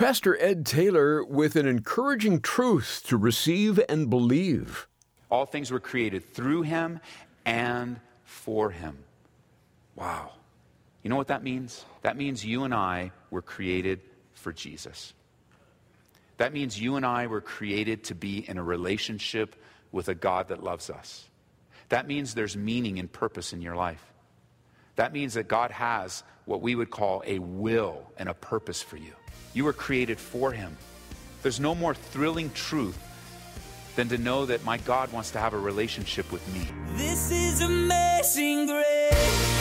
Pastor Ed Taylor with an encouraging truth to receive and believe. All things were created through him and for him. Wow. You know what that means? That means you and I were created for Jesus. That means you and I were created to be in a relationship with a God that loves us. That means there's meaning and purpose in your life. That means that God has what we would call a will and a purpose for you. You were created for Him. There's no more thrilling truth than to know that my God wants to have a relationship with me. This is amazing grace.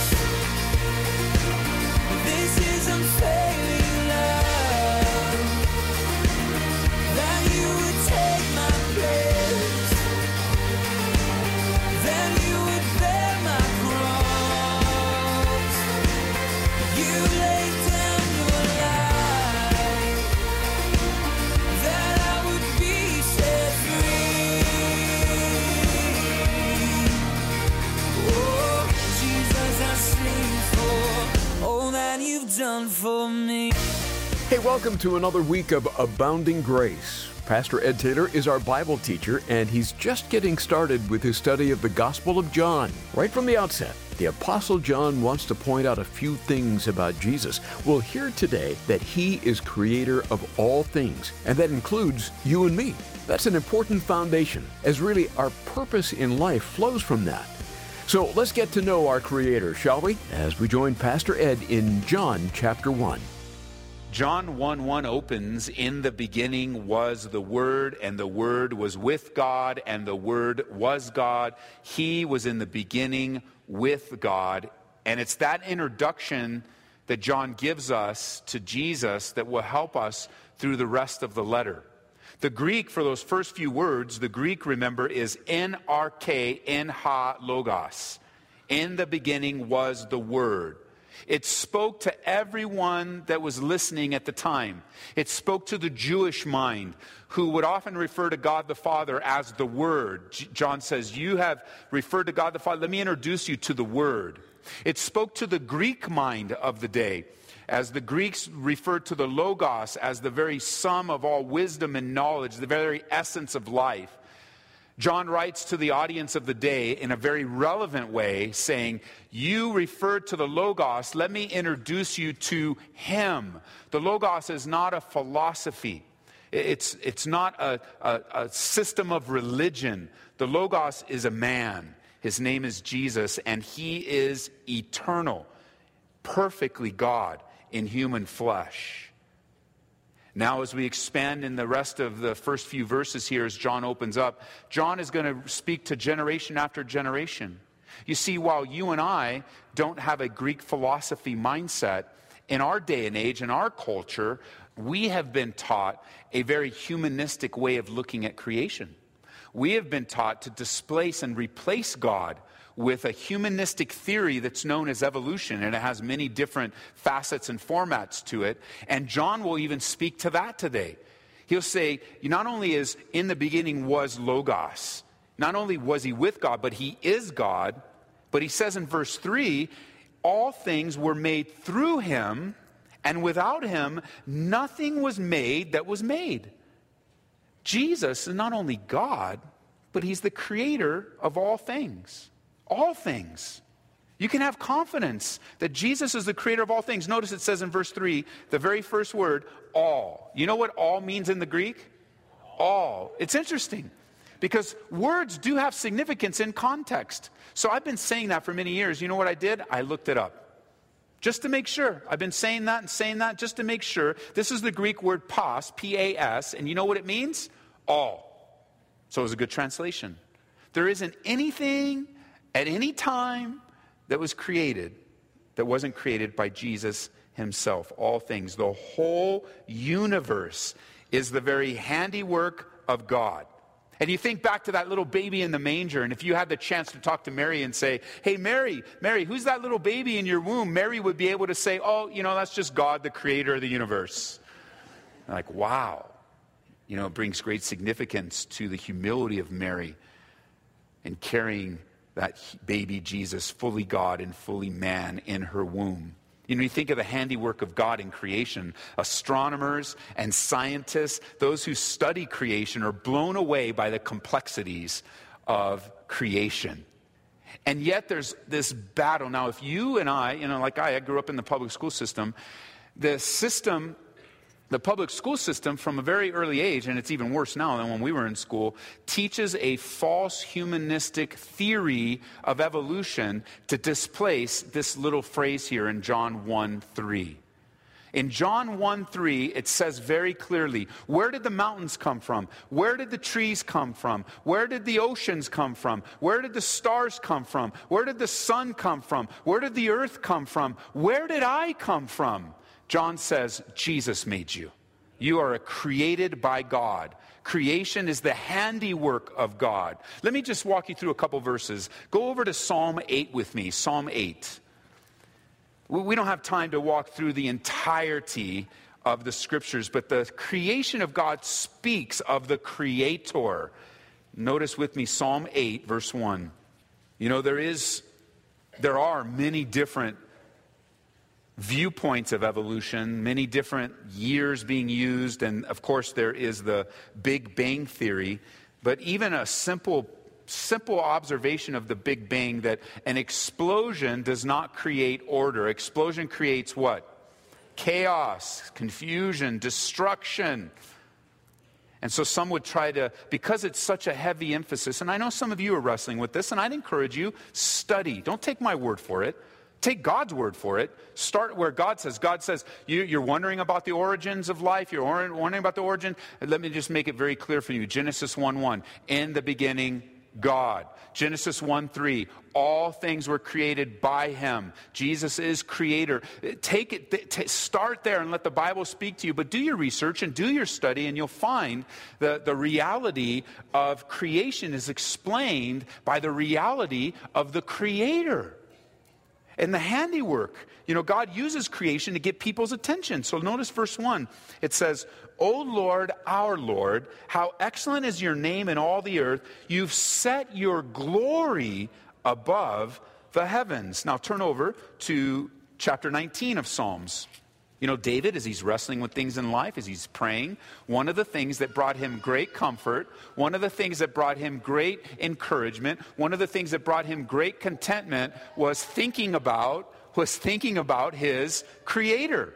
Welcome to another week of Abounding Grace. Pastor Ed Taylor is our Bible teacher, and he's just getting started with his study of the Gospel of John. Right from the outset, the Apostle John wants to point out a few things about Jesus. We'll hear today that he is creator of all things, and that includes you and me. That's an important foundation, as really our purpose in life flows from that. So let's get to know our Creator, shall we? As we join Pastor Ed in John chapter 1. John 1 1 opens, In the beginning was the Word, and the Word was with God, and the Word was God. He was in the beginning with God. And it's that introduction that John gives us to Jesus that will help us through the rest of the letter. The Greek for those first few words, the Greek, remember, is en arche en ha logos. In the beginning was the Word. It spoke to everyone that was listening at the time. It spoke to the Jewish mind, who would often refer to God the Father as the Word. John says, You have referred to God the Father. Let me introduce you to the Word. It spoke to the Greek mind of the day, as the Greeks referred to the Logos as the very sum of all wisdom and knowledge, the very essence of life. John writes to the audience of the day in a very relevant way, saying, You referred to the Logos, let me introduce you to him. The Logos is not a philosophy, it's, it's not a, a, a system of religion. The Logos is a man. His name is Jesus, and he is eternal, perfectly God in human flesh. Now, as we expand in the rest of the first few verses here, as John opens up, John is going to speak to generation after generation. You see, while you and I don't have a Greek philosophy mindset, in our day and age, in our culture, we have been taught a very humanistic way of looking at creation. We have been taught to displace and replace God with a humanistic theory that's known as evolution, and it has many different facets and formats to it. And John will even speak to that today. He'll say, not only is in the beginning was Logos, not only was he with God, but he is God. But he says in verse 3 all things were made through him, and without him, nothing was made that was made. Jesus is not only God, but he's the creator of all things. All things. You can have confidence that Jesus is the creator of all things. Notice it says in verse 3, the very first word, all. You know what all means in the Greek? All. It's interesting because words do have significance in context. So I've been saying that for many years. You know what I did? I looked it up. Just to make sure. I've been saying that and saying that just to make sure. This is the Greek word pas, P A S, and you know what it means? All. So it was a good translation. There isn't anything at any time that was created that wasn't created by Jesus himself. All things. The whole universe is the very handiwork of God. And you think back to that little baby in the manger, and if you had the chance to talk to Mary and say, Hey, Mary, Mary, who's that little baby in your womb? Mary would be able to say, Oh, you know, that's just God, the creator of the universe. And like, wow. You know, it brings great significance to the humility of Mary and carrying that baby Jesus, fully God and fully man, in her womb. You know, you think of the handiwork of God in creation. Astronomers and scientists, those who study creation, are blown away by the complexities of creation. And yet there's this battle. Now, if you and I, you know, like I, I grew up in the public school system, the system the public school system from a very early age, and it's even worse now than when we were in school, teaches a false humanistic theory of evolution to displace this little phrase here in John 1 3. In John 1 3, it says very clearly where did the mountains come from? Where did the trees come from? Where did the oceans come from? Where did the stars come from? Where did the sun come from? Where did the earth come from? Where did I come from? John says, Jesus made you. You are created by God. Creation is the handiwork of God. Let me just walk you through a couple verses. Go over to Psalm 8 with me. Psalm 8. We don't have time to walk through the entirety of the scriptures, but the creation of God speaks of the Creator. Notice with me Psalm 8, verse 1. You know, there is, there are many different viewpoints of evolution, many different years being used, and of course, there is the Big Bang Theory. But even a simple, simple observation of the Big Bang that an explosion does not create order. Explosion creates what? Chaos, confusion, destruction. And so some would try to, because it's such a heavy emphasis, and I know some of you are wrestling with this, and I'd encourage you, study. Don't take my word for it. Take God's word for it. Start where God says. God says, you, are wondering about the origins of life. You're wondering about the origin. Let me just make it very clear for you. Genesis 1 1. In the beginning, God. Genesis 1 3, all things were created by him. Jesus is creator. Take it, t- start there and let the Bible speak to you, but do your research and do your study, and you'll find that the reality of creation is explained by the reality of the creator and the handiwork. You know, God uses creation to get people's attention. So notice verse 1. It says, O Lord, our Lord, how excellent is your name in all the earth. You've set your glory above the heavens. Now turn over to chapter 19 of Psalms. You know, David, as he's wrestling with things in life, as he's praying, one of the things that brought him great comfort, one of the things that brought him great encouragement, one of the things that brought him great contentment was thinking about, was thinking about his creator.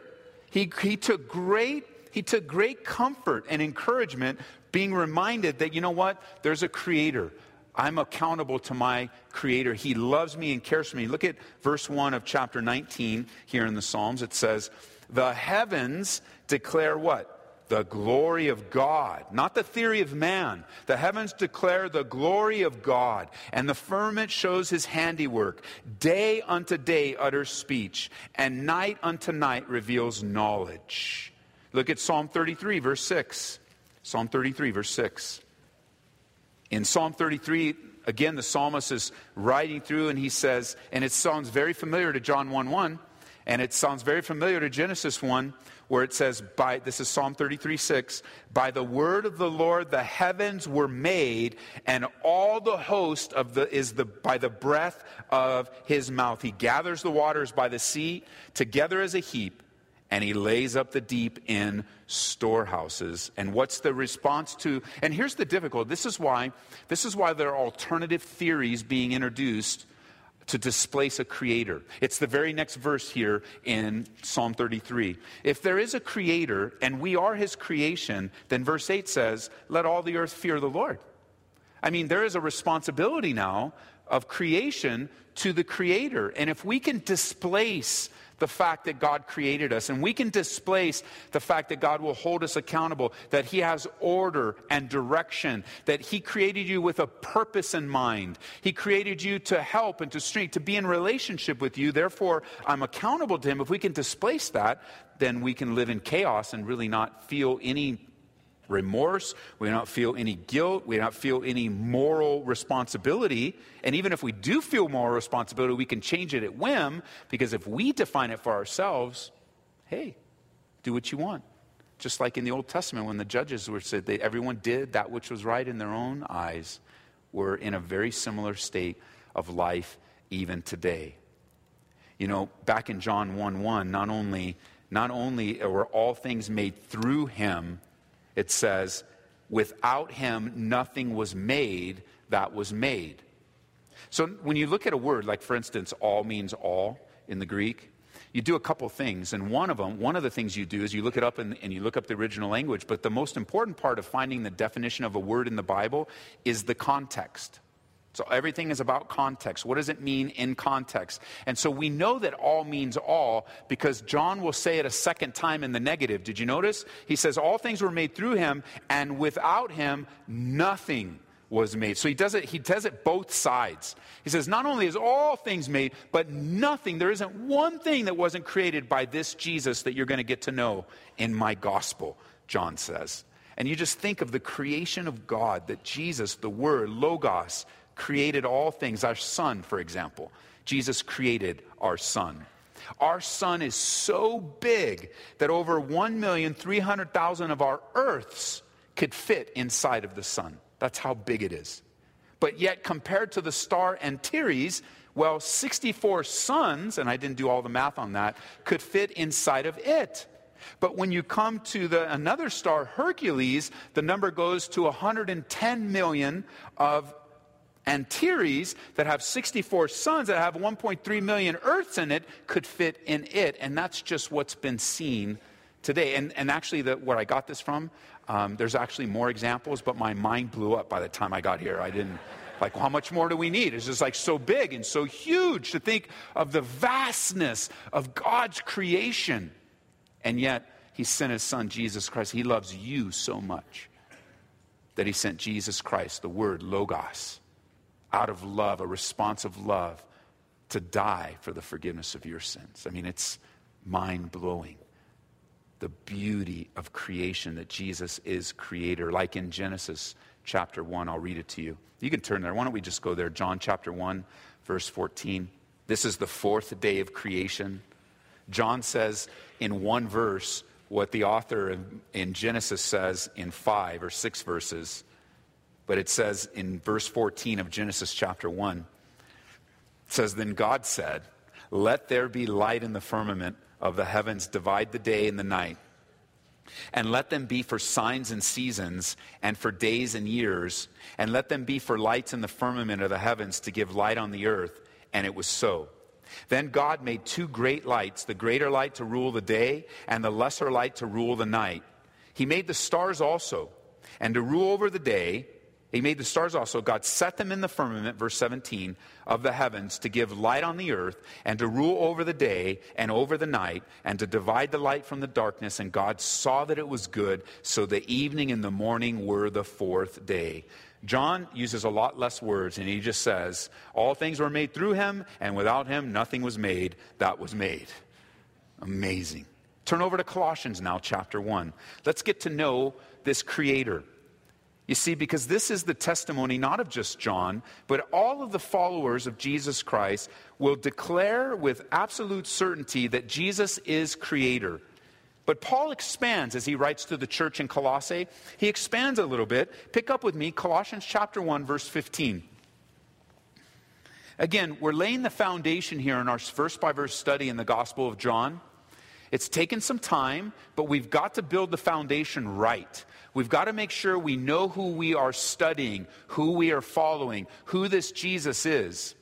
He, he took great, he took great comfort and encouragement being reminded that, you know what, there's a creator. I'm accountable to my creator. He loves me and cares for me. Look at verse 1 of chapter 19 here in the Psalms. It says, the heavens declare what? The glory of God, not the theory of man. The heavens declare the glory of God, and the firmament shows his handiwork. Day unto day utters speech, and night unto night reveals knowledge. Look at Psalm 33, verse 6. Psalm 33, verse 6. In Psalm 33, again, the psalmist is writing through and he says, and it sounds very familiar to John 1 1. And it sounds very familiar to Genesis 1, where it says, by, this is Psalm 33 6, by the word of the Lord the heavens were made, and all the host of the, is the, by the breath of his mouth. He gathers the waters by the sea together as a heap, and he lays up the deep in storehouses. And what's the response to, and here's the difficult, this is why, this is why there are alternative theories being introduced to displace a creator. It's the very next verse here in Psalm 33. If there is a creator and we are his creation, then verse 8 says, Let all the earth fear the Lord. I mean, there is a responsibility now of creation to the creator. And if we can displace the fact that God created us. And we can displace the fact that God will hold us accountable, that He has order and direction, that He created you with a purpose in mind. He created you to help and to strength, to be in relationship with you. Therefore, I'm accountable to Him. If we can displace that, then we can live in chaos and really not feel any remorse, we don't feel any guilt, we don't feel any moral responsibility. And even if we do feel moral responsibility, we can change it at whim because if we define it for ourselves, hey, do what you want. Just like in the Old Testament when the judges were said that everyone did that which was right in their own eyes, we're in a very similar state of life even today. You know, back in John 1 1, not only, not only were all things made through him, it says, without him nothing was made that was made. So when you look at a word, like for instance, all means all in the Greek, you do a couple things. And one of them, one of the things you do is you look it up and, and you look up the original language. But the most important part of finding the definition of a word in the Bible is the context. So everything is about context. What does it mean in context? And so we know that all means all because John will say it a second time in the negative. Did you notice? He says, All things were made through him, and without him, nothing was made. So he does it, he does it both sides. He says, not only is all things made, but nothing, there isn't one thing that wasn't created by this Jesus that you're going to get to know in my gospel, John says. And you just think of the creation of God, that Jesus, the Word, Logos, created all things. Our Son, for example. Jesus created our Son. Our sun is so big that over 1,300,000 of our earths could fit inside of the sun. That's how big it is. But yet, compared to the star Antares, well, 64 suns, and I didn't do all the math on that, could fit inside of it. But when you come to the, another star, Hercules, the number goes to 110 million of Antares that have 64 suns that have 1.3 million Earths in it could fit in it. And that's just what's been seen today. And, and actually, the, where I got this from, um, there's actually more examples, but my mind blew up by the time I got here. I didn't, like, how much more do we need? It's just like so big and so huge to think of the vastness of God's creation. And yet, He sent His Son, Jesus Christ. He loves you so much that He sent Jesus Christ, the Word, Logos, out of love, a response of love, to die for the forgiveness of your sins. I mean, it's mind blowing the beauty of creation that Jesus is creator. Like in Genesis chapter 1, I'll read it to you. You can turn there. Why don't we just go there? John chapter 1, verse 14. This is the fourth day of creation. John says in one verse what the author in Genesis says in five or six verses. But it says in verse 14 of Genesis chapter 1, it says, Then God said, Let there be light in the firmament of the heavens divide the day and the night. And let them be for signs and seasons, and for days and years, and let them be for lights in the firmament of the heavens to give light on the earth. And it was so. Then God made two great lights the greater light to rule the day, and the lesser light to rule the night. He made the stars also, and to rule over the day, he made the stars also. God set them in the firmament, verse 17, of the heavens to give light on the earth and to rule over the day and over the night and to divide the light from the darkness. And God saw that it was good. So the evening and the morning were the fourth day. John uses a lot less words and he just says, All things were made through him, and without him nothing was made that was made. Amazing. Turn over to Colossians now, chapter 1. Let's get to know this creator. You see, because this is the testimony not of just John, but all of the followers of Jesus Christ will declare with absolute certainty that Jesus is creator. But Paul expands as he writes to the church in Colossae. He expands a little bit. Pick up with me Colossians chapter 1 verse 15. Again, we're laying the foundation here in our verse by verse study in the Gospel of John. It's taken some time, but we've got to build the foundation right. We've got to make sure we know who we are studying, who we are following, who this Jesus is.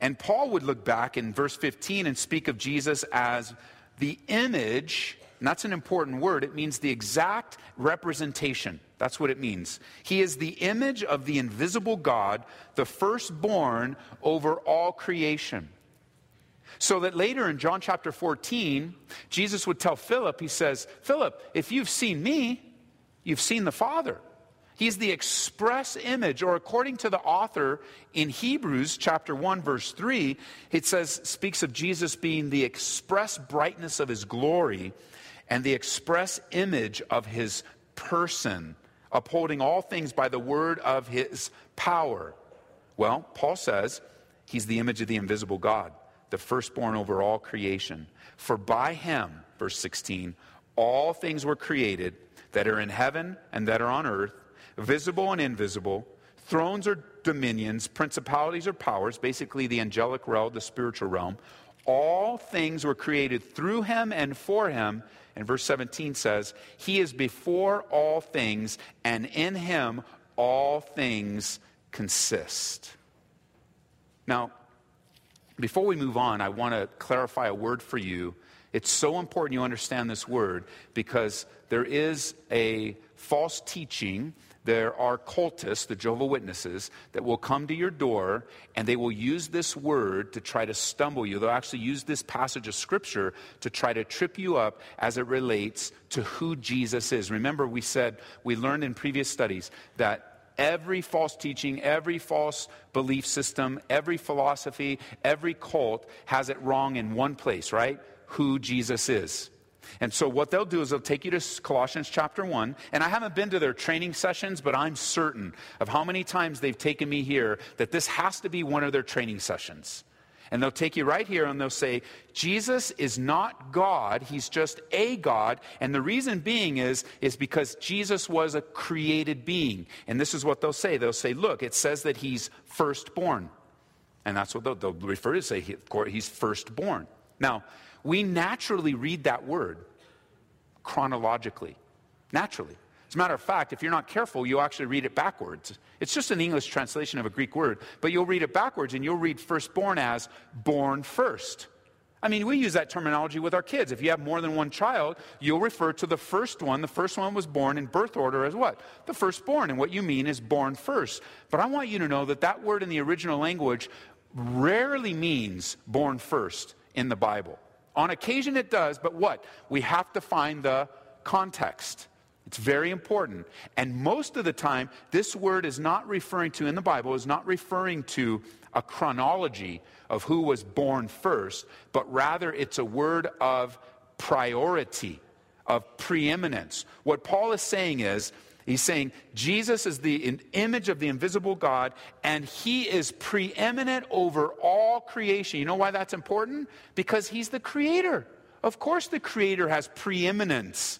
And Paul would look back in verse 15 and speak of Jesus as the image, and that's an important word. It means the exact representation. That's what it means. He is the image of the invisible God, the firstborn over all creation. So that later in John chapter 14, Jesus would tell Philip, he says, Philip, if you've seen me, you've seen the Father. He's the express image, or according to the author in Hebrews chapter 1, verse 3, it says, speaks of Jesus being the express brightness of his glory and the express image of his person, upholding all things by the word of his power. Well, Paul says he's the image of the invisible God the firstborn over all creation. For by him, verse 16, all things were created that are in heaven and that are on earth, visible and invisible, thrones or dominions, principalities or powers, basically the angelic realm, the spiritual realm. All things were created through him and for him. And verse 17 says, He is before all things, and in him all things consist. Now, before we move on, I want to clarify a word for you. It's so important you understand this word because there is a false teaching there are cultists, the Jehovah Witnesses, that will come to your door and they will use this word to try to stumble you. They'll actually use this passage of scripture to try to trip you up as it relates to who Jesus is. Remember, we said, we learned in previous studies that every false teaching, every false belief system, every philosophy, every cult has it wrong in one place, right? Who Jesus is. And so what they'll do is they'll take you to Colossians chapter 1. And I haven't been to their training sessions, but I'm certain of how many times they've taken me here that this has to be one of their training sessions. And they'll take you right here and they'll say, Jesus is not God, he's just a God. And the reason being is, is because Jesus was a created being. And this is what they'll say. They'll say, look, it says that he's firstborn. And that's what they'll, they'll refer to say, he's firstborn. Now, we naturally read that word chronologically. Naturally. As a matter of fact, if you're not careful, you'll actually read it backwards. It's just an English translation of a Greek word, but you'll read it backwards and you'll read firstborn as born first. I mean, we use that terminology with our kids. If you have more than one child, you'll refer to the first one. The first one was born in birth order as what? The firstborn. And what you mean is born first. But I want you to know that that word in the original language rarely means born first in the Bible. On occasion it does, but what? We have to find the context. It's very important. And most of the time, this word is not referring to, in the Bible, is not referring to a chronology of who was born first, but rather it's a word of priority, of preeminence. What Paul is saying is, He's saying Jesus is the image of the invisible God, and he is preeminent over all creation. You know why that's important? Because he's the creator. Of course, the creator has preeminence,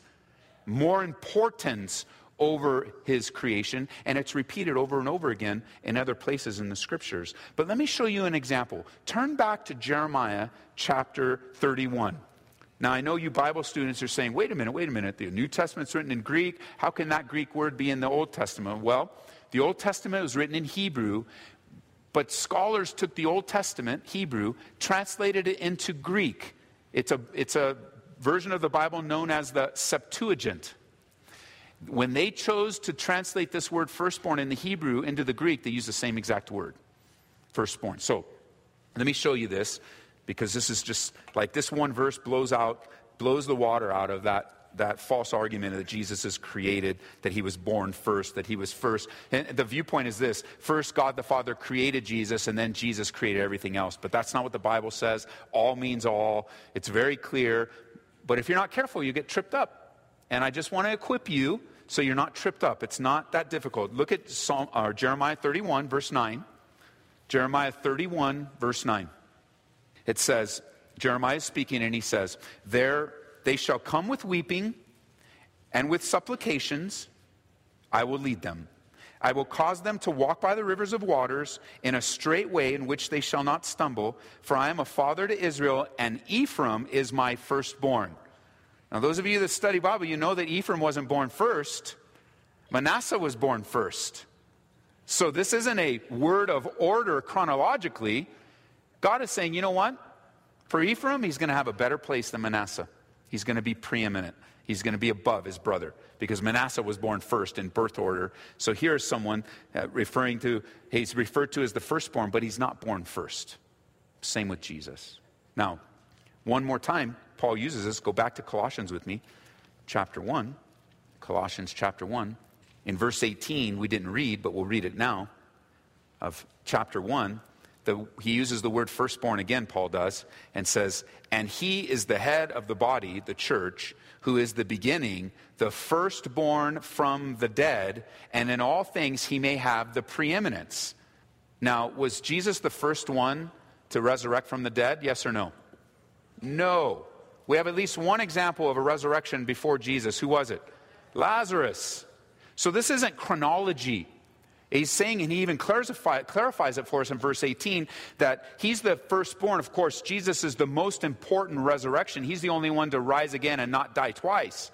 more importance over his creation, and it's repeated over and over again in other places in the scriptures. But let me show you an example. Turn back to Jeremiah chapter 31. Now, I know you Bible students are saying, wait a minute, wait a minute. The New Testament's written in Greek. How can that Greek word be in the Old Testament? Well, the Old Testament was written in Hebrew, but scholars took the Old Testament, Hebrew, translated it into Greek. It's a, it's a version of the Bible known as the Septuagint. When they chose to translate this word firstborn in the Hebrew into the Greek, they used the same exact word, firstborn. So, let me show you this because this is just like this one verse blows out, blows the water out of that that false argument that Jesus is created, that he was born first, that he was first. And the viewpoint is this first, God the Father created Jesus, and then Jesus created everything else. But that's not what the Bible says. All means all. It's very clear. But if you're not careful, you get tripped up. And I just want to equip you so you're not tripped up. It's not that difficult. Look at Psalm, or Jeremiah 31, verse 9. Jeremiah 31, verse 9 it says, Jeremiah is speaking, and he says, There they shall come with weeping and with supplications, I will lead them. I will cause them to walk by the rivers of waters in a straight way in which they shall not stumble, for I am a father to Israel, and Ephraim is my firstborn. Now, those of you that study Bible, you know that Ephraim wasn't born first, Manasseh was born first. So, this isn't a word of order chronologically. God is saying, you know what? For Ephraim, he's going to have a better place than Manasseh. He's going to be preeminent. He's going to be above his brother because Manasseh was born first in birth order. So here is someone uh, referring to, he's referred to as the firstborn, but he's not born first. Same with Jesus. Now, one more time, Paul uses this. Go back to Colossians with me, chapter 1. Colossians chapter 1. In verse 18, we didn't read, but we'll read it now, of chapter 1 the, he uses the word firstborn again, Paul does, and says, And he is the head of the body, the church, who is the beginning, the firstborn from the dead, and in all things he may have the preeminence. Now, was Jesus the first one to resurrect from the dead? Yes or no? No. We have at least one example of a resurrection before Jesus. Who was it? Lazarus. So this isn't chronology. He's saying, and he even clarifies it for us in verse 18, that he's the firstborn. Of course, Jesus is the most important resurrection. He's the only one to rise again and not die twice.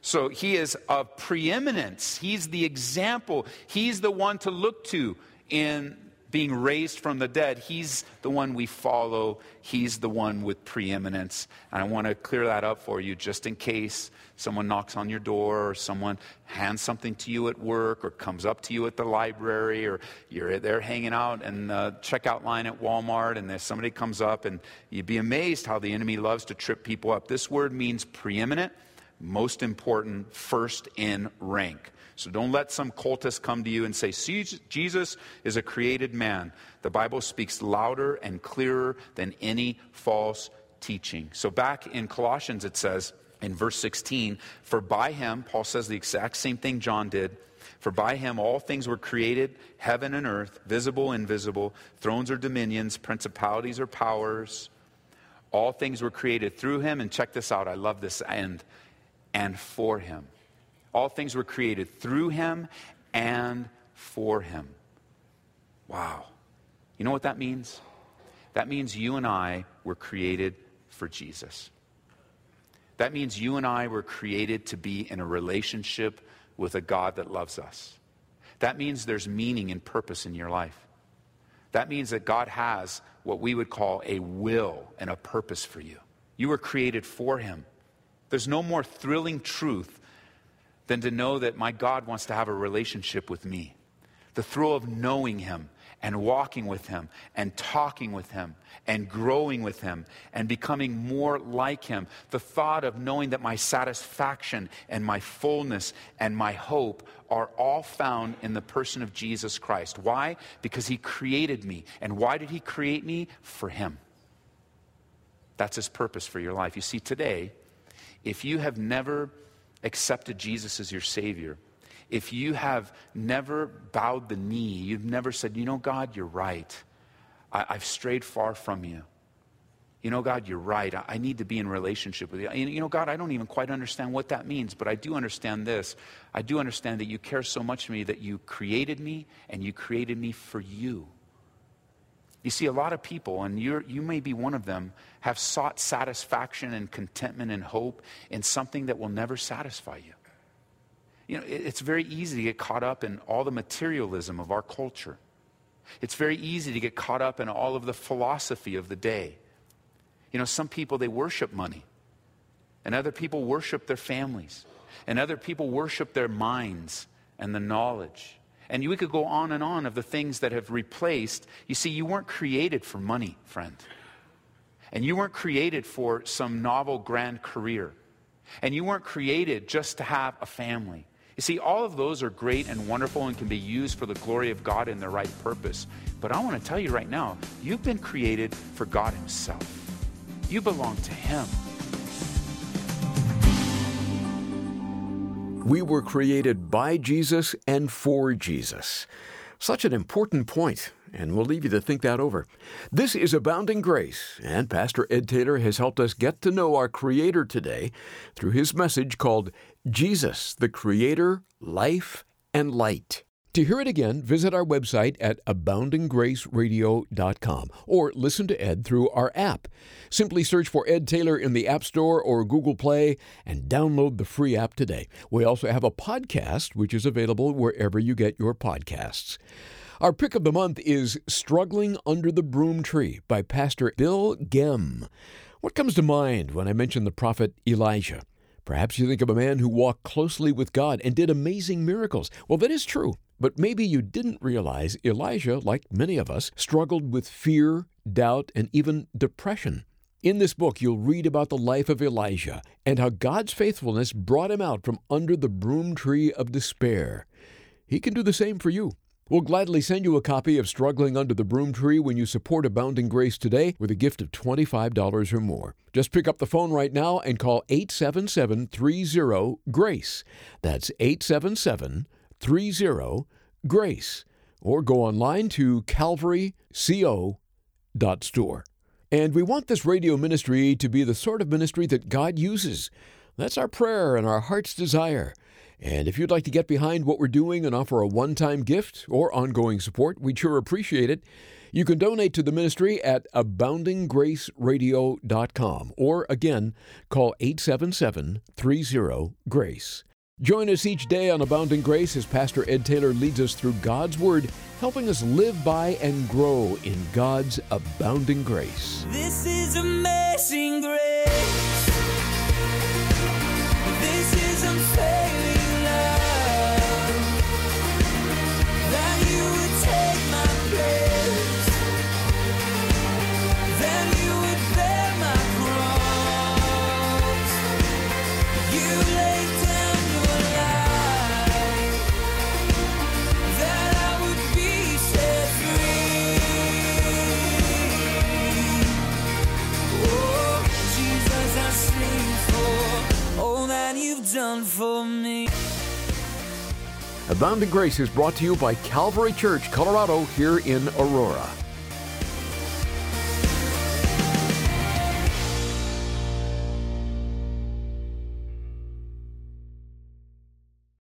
So he is of preeminence. He's the example. He's the one to look to in being raised from the dead. He's the one we follow. He's the one with preeminence. And I want to clear that up for you just in case someone knocks on your door or someone hands something to you at work or comes up to you at the library or you're there hanging out in the checkout line at Walmart and there's somebody comes up and you'd be amazed how the enemy loves to trip people up. This word means preeminent, most important, first in rank. So don't let some cultist come to you and say, See, Jesus is a created man. The Bible speaks louder and clearer than any false teaching. So back in Colossians, it says in verse 16, For by him, Paul says the exact same thing John did. For by him all things were created, heaven and earth, visible, invisible, thrones or dominions, principalities or powers. All things were created through him. And check this out, I love this end. And for him. All things were created through him and for him. Wow. You know what that means? That means you and I were created for Jesus. That means you and I were created to be in a relationship with a God that loves us. That means there's meaning and purpose in your life. That means that God has what we would call a will and a purpose for you. You were created for Him. There's no more thrilling truth than to know that my God wants to have a relationship with me. The thrill of knowing Him and walking with Him and talking with Him and growing with Him and becoming more like Him. The thought of knowing that my satisfaction and my fullness and my hope are all found in the person of Jesus Christ. Why? Because He created me. And why did He create me? For Him. That's His purpose for your life. You see, today, if you have never accepted Jesus as your Savior, if you have never bowed the knee, you've never said, you know, God, you're right. I, have strayed far from you. You know, God, you're right. I, I need to be in relationship with you. You know, God, I don't even quite understand what that means, but I do understand this. I do understand that you care so much for me that you created me and you created me for you. You see, a lot of people, and you you may be one of them, have sought satisfaction and contentment and hope in something that will never satisfy you. You know, it, it's very easy to get caught up in all the materialism of our culture. It's very easy to get caught up in all of the philosophy of the day. You know, some people, they worship money, and other people worship their families, and other people worship their minds and the knowledge and we could go on and on of the things that have replaced. You see, you weren't created for money, friend. And you weren't created for some novel grand career. And you weren't created just to have a family. You see, all of those are great and wonderful and can be used for the glory of God in the right purpose. But I want to tell you right now, you've been created for God Himself. You belong to Him. We were created by Jesus and for Jesus. Such an important point, and we'll leave you to think that over. This is Abounding Grace, and Pastor Ed Taylor has helped us get to know our Creator today through his message called Jesus, the Creator, Life, and Light. To hear it again, visit our website at aboundinggraceradio.com or listen to Ed through our app. Simply search for Ed Taylor in the App Store or Google Play and download the free app today. We also have a podcast, which is available wherever you get your podcasts. Our pick of the month is Struggling Under the Broom Tree by Pastor Bill Gem. What comes to mind when I mention the prophet Elijah? Perhaps you think of a man who walked closely with God and did amazing miracles. Well, that is true. But maybe you didn't realize Elijah, like many of us, struggled with fear, doubt, and even depression. In this book, you'll read about the life of Elijah and how God's faithfulness brought him out from under the broom tree of despair. He can do the same for you. We'll gladly send you a copy of Struggling Under the Broom Tree when you support Abounding Grace today with a gift of $25 or more. Just pick up the phone right now and call 877 30 GRACE. That's 877 30 GRACE. Or go online to calvaryco.store. And we want this radio ministry to be the sort of ministry that God uses. That's our prayer and our heart's desire. And if you'd like to get behind what we're doing and offer a one time gift or ongoing support, we'd sure appreciate it. You can donate to the ministry at aboundinggraceradio.com or again, call 877 30 GRACE. Join us each day on Abounding Grace as Pastor Ed Taylor leads us through God's Word, helping us live by and grow in God's abounding grace. This is amazing grace. Abounding Grace is brought to you by Calvary Church, Colorado, here in Aurora.